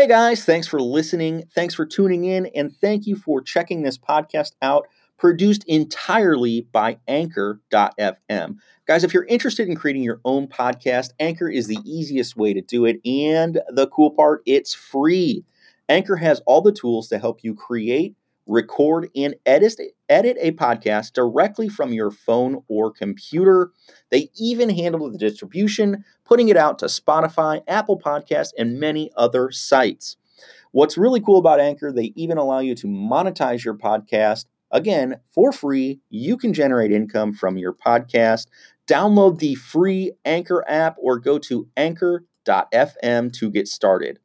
Hey guys, thanks for listening. Thanks for tuning in. And thank you for checking this podcast out, produced entirely by Anchor.fm. Guys, if you're interested in creating your own podcast, Anchor is the easiest way to do it. And the cool part, it's free. Anchor has all the tools to help you create record, and edit, edit a podcast directly from your phone or computer. They even handle the distribution, putting it out to Spotify, Apple Podcasts, and many other sites. What's really cool about Anchor, they even allow you to monetize your podcast. Again, for free, you can generate income from your podcast. Download the free Anchor app or go to anchor.fm to get started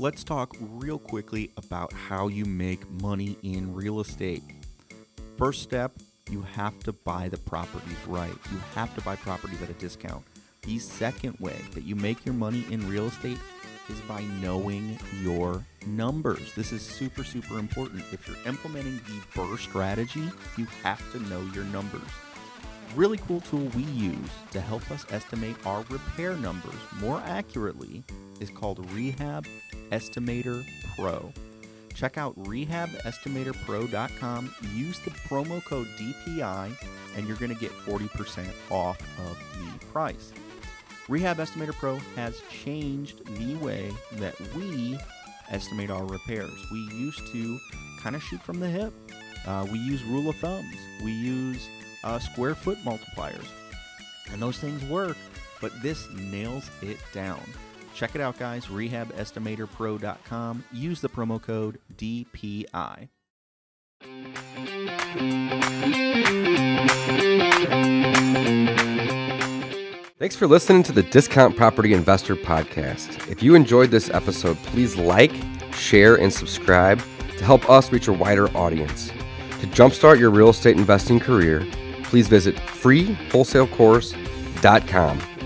let's talk real quickly about how you make money in real estate. First step, you have to buy the properties right. You have to buy properties at a discount. The second way that you make your money in real estate is by knowing your numbers. This is super, super important. If you're implementing the BRRRR strategy, you have to know your numbers. Really cool tool we use to help us estimate our repair numbers more accurately is called Rehab Estimator Pro. Check out rehabestimatorpro.com, use the promo code DPI, and you're going to get 40% off of the price. Rehab Estimator Pro has changed the way that we estimate our repairs. We used to kind of shoot from the hip. Uh, we use rule of thumbs. We use uh, square foot multipliers. And those things work, but this nails it down. Check it out, guys. RehabEstimatorPro.com. Use the promo code DPI. Thanks for listening to the Discount Property Investor Podcast. If you enjoyed this episode, please like, share, and subscribe to help us reach a wider audience. To jumpstart your real estate investing career, please visit freewholesalecourse.com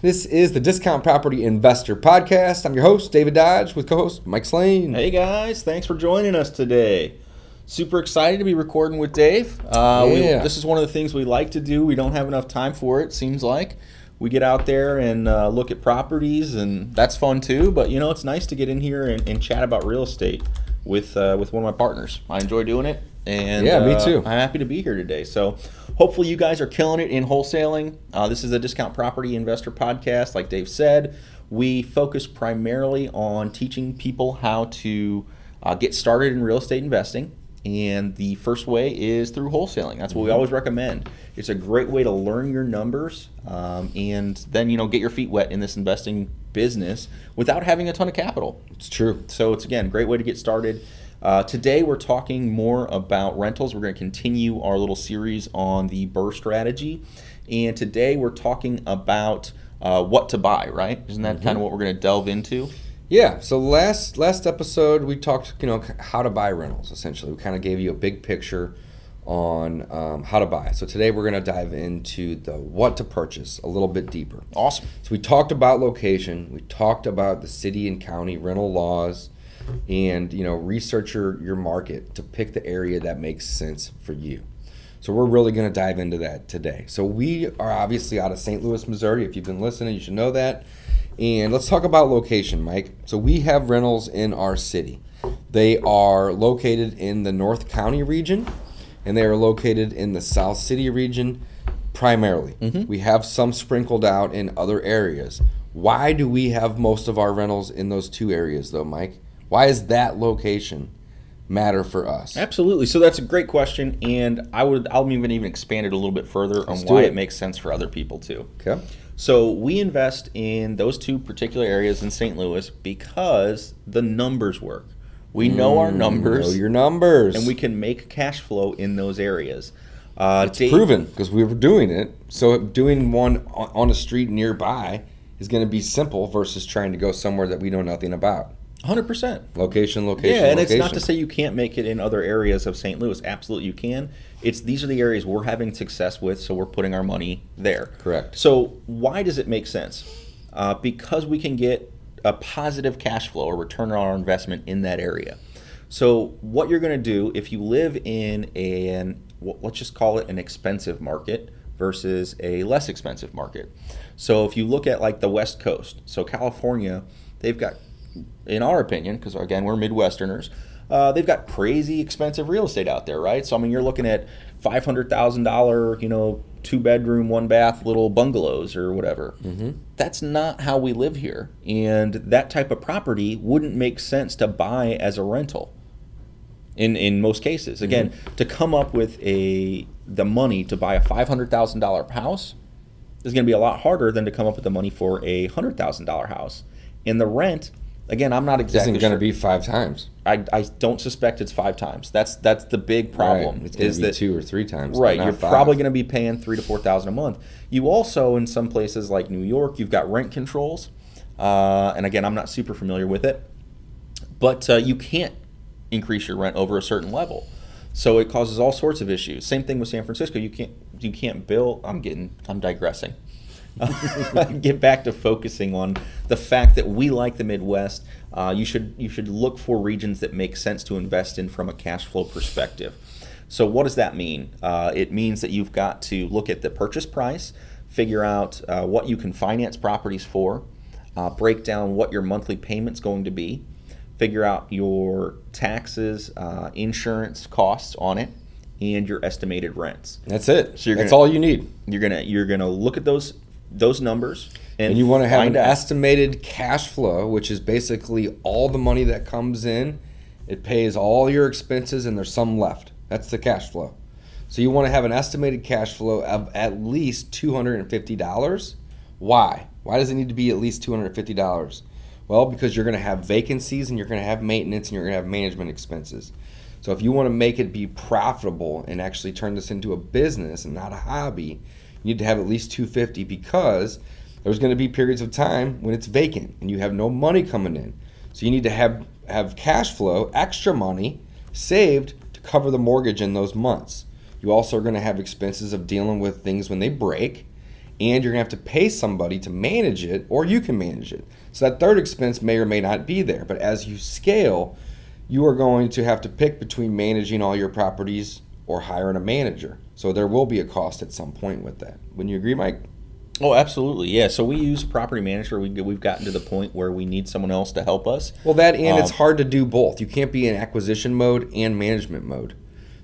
This is the Discount Property Investor Podcast. I'm your host, David Dodge, with co host Mike Slane. Hey, guys. Thanks for joining us today. Super excited to be recording with Dave. Uh, yeah. we, this is one of the things we like to do. We don't have enough time for it, seems like. We get out there and uh, look at properties, and that's fun too. But, you know, it's nice to get in here and, and chat about real estate with, uh, with one of my partners. I enjoy doing it. And yeah, me too. Uh, I'm happy to be here today. So, hopefully, you guys are killing it in wholesaling. Uh, this is a discount property investor podcast. Like Dave said, we focus primarily on teaching people how to uh, get started in real estate investing. And the first way is through wholesaling. That's what we mm-hmm. always recommend. It's a great way to learn your numbers um, and then you know get your feet wet in this investing business without having a ton of capital. It's true. So it's again a great way to get started. Uh, today we're talking more about rentals. We're going to continue our little series on the BRRRR strategy, and today we're talking about uh, what to buy. Right? Isn't that mm-hmm. kind of what we're going to delve into? Yeah. So last last episode we talked, you know, how to buy rentals. Essentially, we kind of gave you a big picture on um, how to buy. So today we're going to dive into the what to purchase a little bit deeper. Awesome. So we talked about location. We talked about the city and county rental laws and you know research your, your market to pick the area that makes sense for you. So we're really going to dive into that today. So we are obviously out of st louis missouri. If you've been listening you should know that. And let's talk about location mike. So we have rentals in our city. They are located in the north county region and they are located in the south city region primarily. Mm-hmm. we have some sprinkled out in other areas. Why do we have most of our rentals in those two areas though mike why is that location matter for us? Absolutely. So that's a great question, and I would I'll even even expand it a little bit further Let's on why it. it makes sense for other people too. Okay. So we invest in those two particular areas in St. Louis because the numbers work. We know our mm, numbers. Know your numbers, and we can make cash flow in those areas. Uh, it's Dave, proven because we were doing it. So doing one on a street nearby is going to be simple versus trying to go somewhere that we know nothing about. Hundred percent. Location, location. Yeah, and it's not to say you can't make it in other areas of St. Louis. Absolutely, you can. It's these are the areas we're having success with, so we're putting our money there. Correct. So why does it make sense? Uh, because we can get a positive cash flow or return on our investment in that area. So what you're going to do if you live in an let's just call it an expensive market versus a less expensive market. So if you look at like the West Coast, so California, they've got, in our opinion, because again we're Midwesterners, uh, they've got crazy expensive real estate out there, right? So I mean, you're looking at five hundred thousand dollar, you know, two bedroom, one bath, little bungalows or whatever. Mm-hmm. That's not how we live here, and that type of property wouldn't make sense to buy as a rental. In in most cases, again, to come up with a the money to buy a five hundred thousand dollar house is going to be a lot harder than to come up with the money for a hundred thousand dollar house. And the rent, again, I'm not exactly isn't going to sure. be five times. I, I don't suspect it's five times. That's that's the big problem. Right. It's going is to be that two or three times. right? You're five. probably going to be paying three to four thousand a month. You also, in some places like New York, you've got rent controls, uh, and again, I'm not super familiar with it, but uh, you can't increase your rent over a certain level. So it causes all sorts of issues. Same thing with San Francisco. You can't you can't build. I'm getting I'm digressing. Get back to focusing on the fact that we like the Midwest. Uh, you should you should look for regions that make sense to invest in from a cash flow perspective. So what does that mean? Uh, it means that you've got to look at the purchase price, figure out uh, what you can finance properties for, uh, break down what your monthly payment's going to be, figure out your taxes, uh, insurance costs on it, and your estimated rents. That's it. So you're That's gonna- all you need. You're gonna you're gonna look at those those numbers and, And you want to have an out. estimated cash flow, which is basically all the money that comes in. It pays all your expenses, and there's some left. That's the cash flow. So you want to have an estimated cash flow of at least two hundred and fifty dollars. Why? Why does it need to be at least two hundred and fifty dollars? Well, because you're going to have vacancies, and you're going to have maintenance, and you're going to have management expenses. So if you want to make it be profitable and actually turn this into a business and not a hobby, you need to have at least 250 because there's going to be periods of time when it's vacant and you have no money coming in. So you need to have have cash flow, extra money saved to cover the mortgage in those months. You also are going to have expenses of dealing with things when they break and you're going to have to pay somebody to manage it or you can manage it. So that third expense may or may not be there, but as you scale, you are going to have to pick between managing all your properties or hiring a manager. So there will be a cost at some point with that. Wouldn't you agree, Mike? Oh, absolutely. Yeah. So we use property manager. We, we've gotten to the point where we need someone else to help us. Well, that and it's Um, hard to do both. You can't be in acquisition mode and management mode.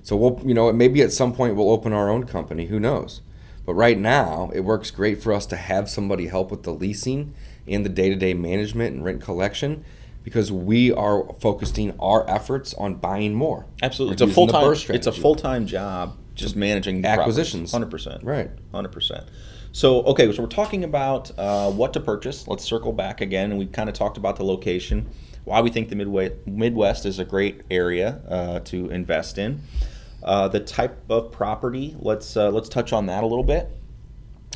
So we'll, you know, maybe at some point we'll open our own company. Who knows? But right now, it works great for us to have somebody help with the leasing and the day-to-day management and rent collection because we are focusing our efforts on buying more. Absolutely. It's a full time. It's a full time job just managing Acquisitions. Hundred percent. Right. Hundred percent. So okay, so we're talking about uh, what to purchase. Let's circle back again, and we kind of talked about the location, why we think the Midway, Midwest is a great area uh, to invest in. Uh, the type of property. Let's uh, let's touch on that a little bit.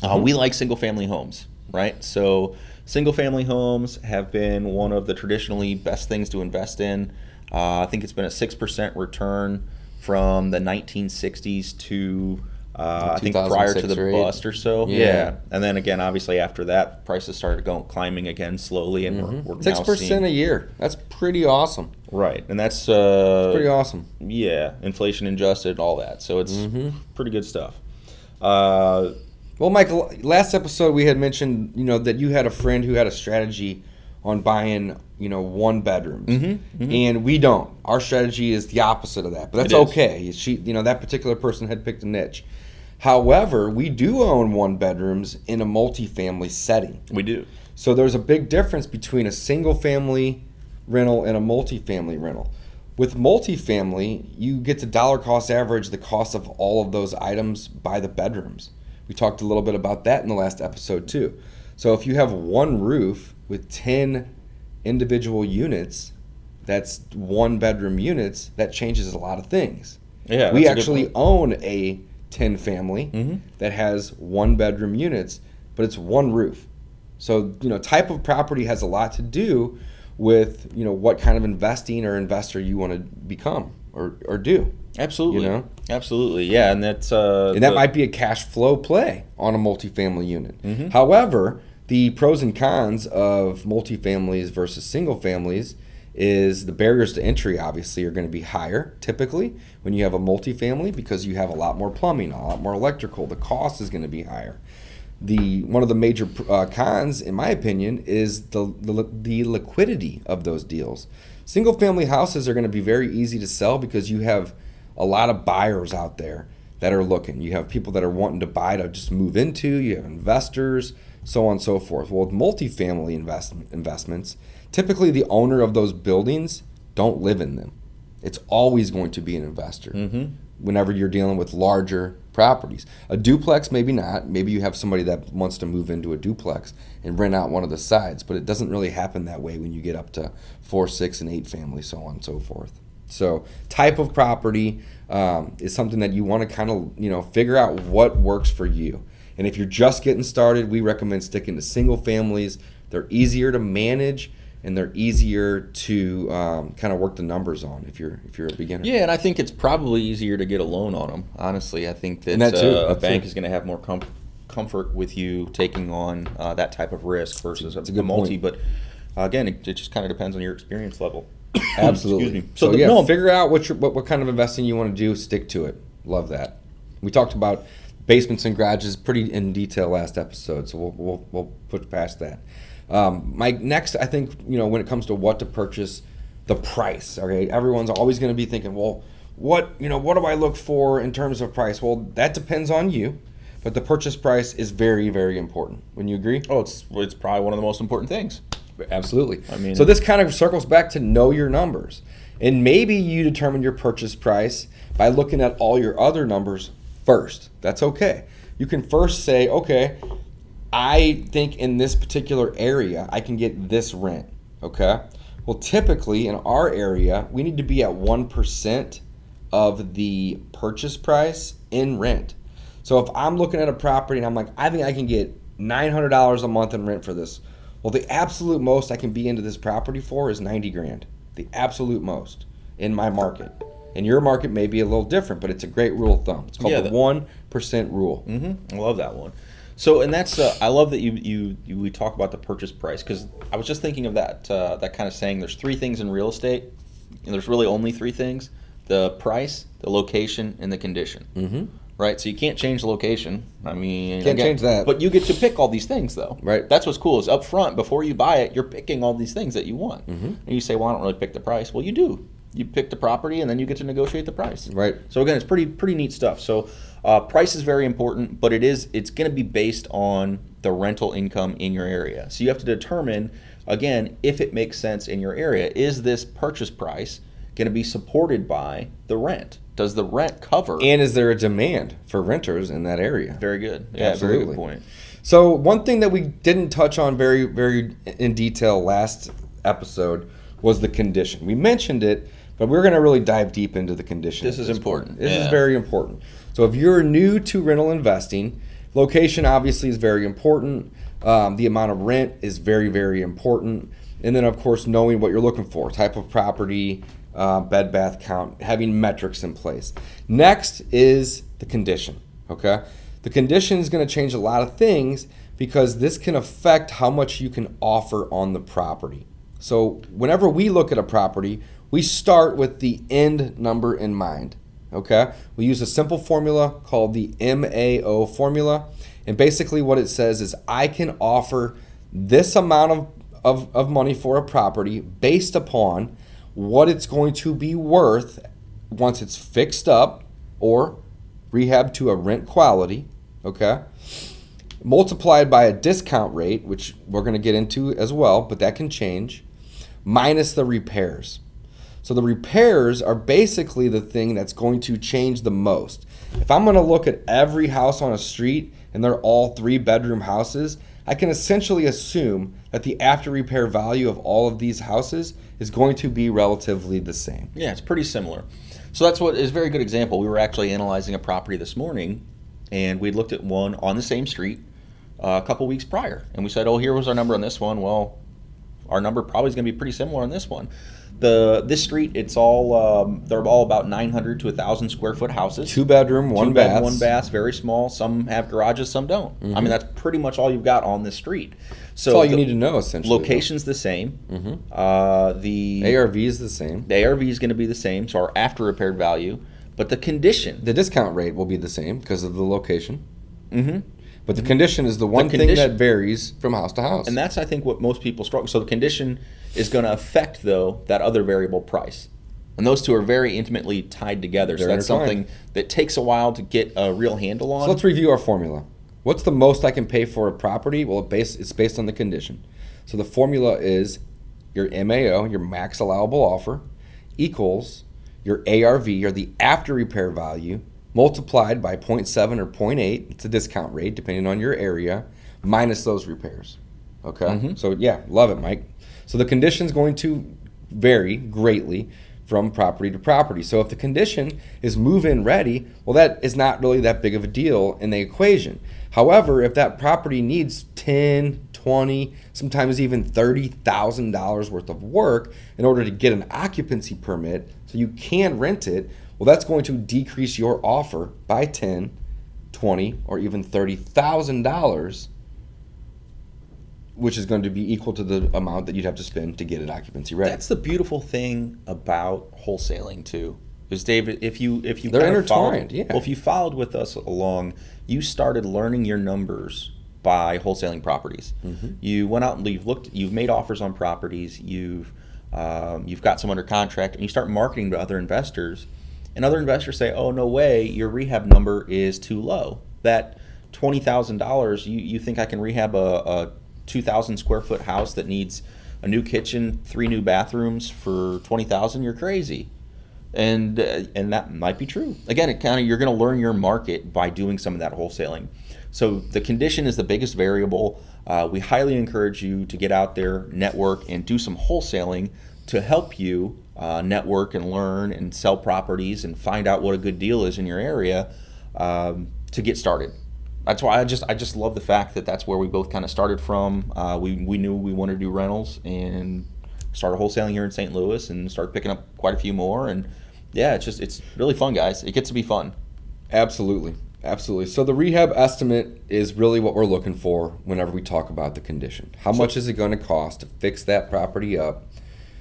Uh, we like single family homes, right? So single family homes have been one of the traditionally best things to invest in. Uh, I think it's been a six percent return from the 1960s to uh, I think prior to the bust or so. Yeah. Yeah. and then again, obviously after that, prices started going climbing again slowly, and we're, we're Mm-hmm. Six now percent seeing a year. That's pretty awesome. right, and that's uh, Pretty awesome. yeah, inflation adjusted, all that. So it's Mm-hmm. pretty good stuff. Uh, Well, Michael, last episode we had mentioned, you know, that you had a friend who had a strategy on buying, you know, one bedrooms, Mm-hmm, and we don't. Our strategy is the opposite of that, but that's okay. She, you know, that particular person had picked a niche. However, we do own one bedrooms in a multifamily setting. we do. So there's a big difference between a single family rental and a multifamily rental. With multifamily, you get to dollar cost average the cost of all of those items by the bedrooms. We talked a little bit about that in the last episode too. So if you have one roof with 10 individual units, that's one bedroom units, that changes a lot of things. Yeah, we actually own a 10 family Mm-hmm. that has one bedroom units, but it's one roof. So, you know, type of property has a lot to do with you know what kind of investing or investor you want to become or, or do. Absolutely. You know? Absolutely. Yeah, and that's uh, And that the- might be a cash flow play on a multifamily unit. Mm-hmm. However, the pros and cons of multifamilies versus single families is the barriers to entry obviously are going to be higher typically when you have a multifamily because you have a lot more plumbing, a lot more electrical. The cost is going to be higher. The one of the major uh, cons, in my opinion, is the, the the liquidity of those deals. Single family houses are going to be very easy to sell because you have a lot of buyers out there that are looking. You have people that are wanting to buy to just move into. You have investors, so on and so forth. Well, with multifamily investment investments, typically the owner of those buildings don't live in them. It's always going to be an investor. Whenever you're dealing with larger properties, a duplex maybe not. Maybe you have somebody that wants to move into a duplex and rent out one of the sides, but it doesn't really happen that way when you get up to four, six, and eight families, so on and so forth. So, type of property um, is something that you want to kind of you know figure out what works for you. And if you're just getting started, we recommend sticking to single families. They're easier to manage and they're easier to um, kind of work the numbers on if you're if you're a beginner. Yeah, and I think it's probably easier to get a loan on them. Honestly, I think that, that uh, a bank too. is going to have more com- comfort with you taking on uh, that type of risk versus It's a a, multi. point. But uh, again, it, it just kind of depends on your experience level. Absolutely. Excuse me. So, So the- yeah, no- figure out what, your, what what kind of investing you want to do. Stick to it. Love that. We talked about basements and garages pretty in detail last episode, so we'll we'll, we'll put past that. Um, my next, I think you know when it comes to what to purchase, the price. Okay, everyone's always going to be thinking, well, what you know, what do I look for in terms of price? Well, that depends on you, but the purchase price is very very important. Wouldn't you agree? Oh, it's it's probably one of the most important things. Absolutely. I mean- so this kind of circles back to know your numbers. And maybe you determine your purchase price by looking at all your other numbers first. That's okay. You can first say, okay, I think in this particular area I can get this rent. Okay. Well, typically in our area, we need to be at 1% of the purchase price in rent. So if I'm looking at a property and I'm like, I think I can get $900 a month in rent for this. Well, the absolute most I can be into this property for is 90 grand. The absolute most in my market. And your market may be a little different, but it's a great rule of thumb. It's called Yeah, the the- 1% rule. hmm I love that one. So, and that's uh, I love that you, you you we talk about the purchase price because I was just thinking of that uh, that kind of saying. There's three things in real estate, and there's really only three things: the price, the location, and the condition. Mhm. Right. So you can't change the location. I mean, Can't change that. But you get to pick all these things, though. Right. That's what's cool is up front before you buy it, you're picking all these things that you want. Mm-hmm. And you say, "Well, I don't really pick the price." Well, you do. You pick the property, and then you get to negotiate the price. Right. So again, it's pretty pretty neat stuff. So uh, price is very important, but it is it's going to be based on the rental income in your area. So you have to determine again if it makes sense in your area. Is this purchase price going to be supported by the rent? Does the rent cover? And is there a demand for renters in that area? very good. Yeah, Absolutely. good point. So one thing that we didn't touch on very very in detail last episode was the condition. We mentioned it, but we're going to really dive deep into the condition. This is point. important, This is very important. So if you're new to rental investing, location obviously is very important. Um, the amount of rent is very very important, and then of course knowing what you're looking for, type of property, uh, bed bath count, having metrics in place. Next is the condition. Okay, the condition is going to change a lot of things because this can affect how much you can offer on the property. So whenever we look at a property, we start with the end number in mind. Okay, we use a simple formula called the MAO formula, and basically what it says is I can offer this amount of, of, of money for a property based upon what it's going to be worth once it's fixed up or rehab to a rent quality. Okay, multiplied by a discount rate, which we're going to get into as well, but that can change, minus the repairs. So the repairs are basically the thing that's going to change the most. If I'm going to look at every house on a street and they're all three bedroom houses, I can essentially assume that the after repair value of all of these houses is going to be relatively the same. Yeah, it's pretty similar. So that's what is a very good example. We were actually analyzing a property this morning, and we looked at one on the same street uh, a couple weeks prior, and we said, "Oh, here was our number on this one." Well, our number probably is going to be pretty similar on this one. The this street, it's all um, they're all about 900 to 1,000 square foot houses. Two bedroom, one Two bed, bath. one bath, very small. Some have garages, some don't. I mean, that's pretty much all you've got on this street. So That's all you need to know essentially. Location's the same. Uh, the ARV is the same. the ARV is going to be the same, so our after repaired value, but the condition. The discount rate will be the same because of the location. hmm But the condition is the one thing that varies from house to house. And that's, I think, what most people struggle. So the condition is going to affect, though, that other variable price. And those two are very intimately tied together. so They're that's something that takes a while to get a real handle on. So let's review our formula. What's the most I can pay for a property? Well, it base, it's based on the condition. So the formula is your MAO, your max allowable offer, equals your ARV, or the after repair value, multiplied by 0.7 or 0.8. It's a discount rate depending on your area, minus those repairs. Okay? Mhm. So yeah, love it, Mike. So the condition is going to vary greatly from property to property. So if the condition is move in ready, well, that is not really that big of a deal in the equation. However, if that property needs 10, 20, sometimes even $30,000 worth of work in order to get an occupancy permit so you can rent it, well, that's going to decrease your offer by 10, 20, or even $30,000 which is going to be equal to the amount that you'd have to spend to get an occupancy ready. That's the beautiful thing about wholesaling too. Is David, if you if you They're of followed- yeah. Well, if you followed with us along, you started learning your numbers by wholesaling properties. Mm-hmm. You went out and you've looked, you've made offers on properties, you've um, you've got some under contract, and you start marketing to other investors, and other investors say, "Oh no way, your rehab number is too low. That twenty thousand dollars, you you think I can rehab a, a two thousand square foot house that needs a new kitchen, three new bathrooms for twenty thousand? You're crazy." and uh, and that might be true. Again, it kind of you're going to learn your market by doing some of that wholesaling. So the condition is the biggest variable. Uh, we highly encourage you to get out there, network, and do some wholesaling to help you uh, network and learn and sell properties and find out what a good deal is in your area um, to get started. That's why I just I just love the fact that that's where we both kind of started from. Uh, we we knew we wanted to do rentals and started wholesaling here in St. Louis and started picking up quite a few more and yeah, it's just it's really fun, guys. It gets to be fun. Absolutely. Absolutely. So the rehab estimate is really what we're looking for whenever we talk about the condition. How much is it going to cost to fix that property up?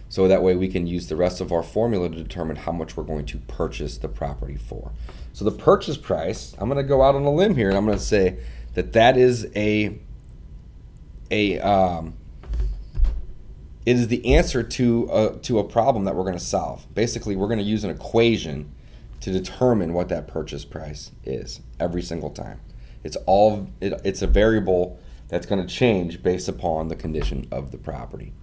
So that way we can use the rest of our formula to determine how much we're going to purchase the property for. So the purchase price, I'm going to go out on a limb here and I'm going to say that that is a a um, it is the answer to a, to a problem that we're going to solve. Basically, we're going to use an equation to determine what that purchase price is every single time. It's all it, it's a variable that's going to change based upon the condition of the property.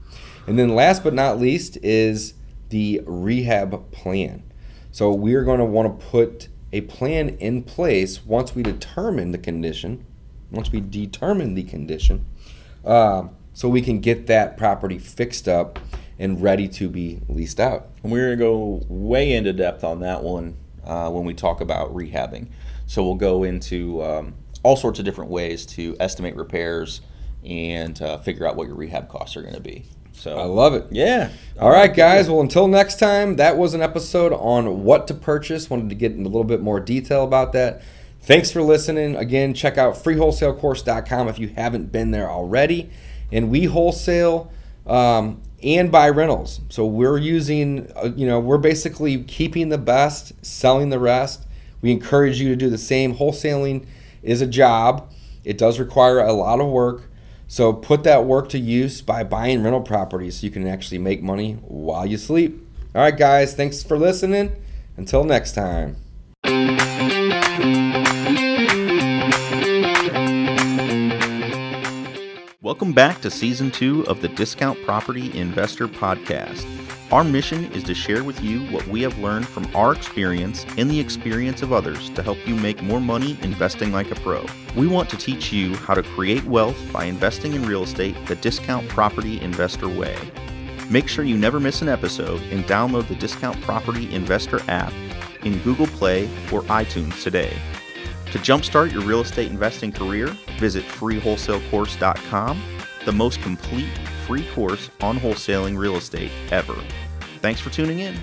And then last but not least is the rehab plan. So we're going to want to put a plan in place once we determine the condition, once we determine the condition, um, so we can get that property fixed up and ready to be leased out. And we're going to go way into depth on that one uh, when we talk about rehabbing. So we'll go into um, all sorts of different ways to estimate repairs and uh, figure out what your rehab costs are going to be. So I love it. yeah. All right, guys. Well, until next time, that was an episode on what to purchase. Wanted to get in a little bit more detail about that. Thanks for listening. Again, check out freewholesalecourse.com if you haven't been there already. And we wholesale um, and buy rentals. So we're using, uh, you know, we're basically keeping the best, selling the rest. We encourage you to do the same. Wholesaling is a job, it does require a lot of work. So put that work to use by buying rental properties so you can actually make money while you sleep. All right, guys, thanks for listening. Until next time. Welcome back to season two of the Discount Property Investor Podcast. Our mission is to share with you what we have learned from our experience and the experience of others to help you make more money investing like a pro. We want to teach you how to create wealth by investing in real estate the Discount Property Investor way. Make sure you never miss an episode and download the Discount Property Investor app in Google Play or iTunes today. To jumpstart your real estate investing career, visit freewholesalecourse.com the most complete free course on wholesaling real estate ever. Thanks for tuning in.